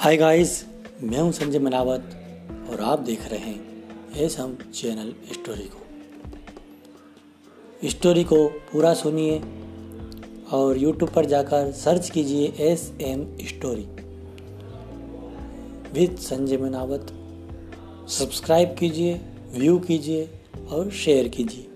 Hi guys मैं हूँ संजय मनावत और आप देख रहे हैं एस हम चैनल स्टोरी को। स्टोरी को पूरा सुनिए और यूट्यूब पर जाकर सर्च कीजिए S M story. With Sanjay Manawat subscribe कीजिए, व्यू कीजिए और शेयर कीजिए।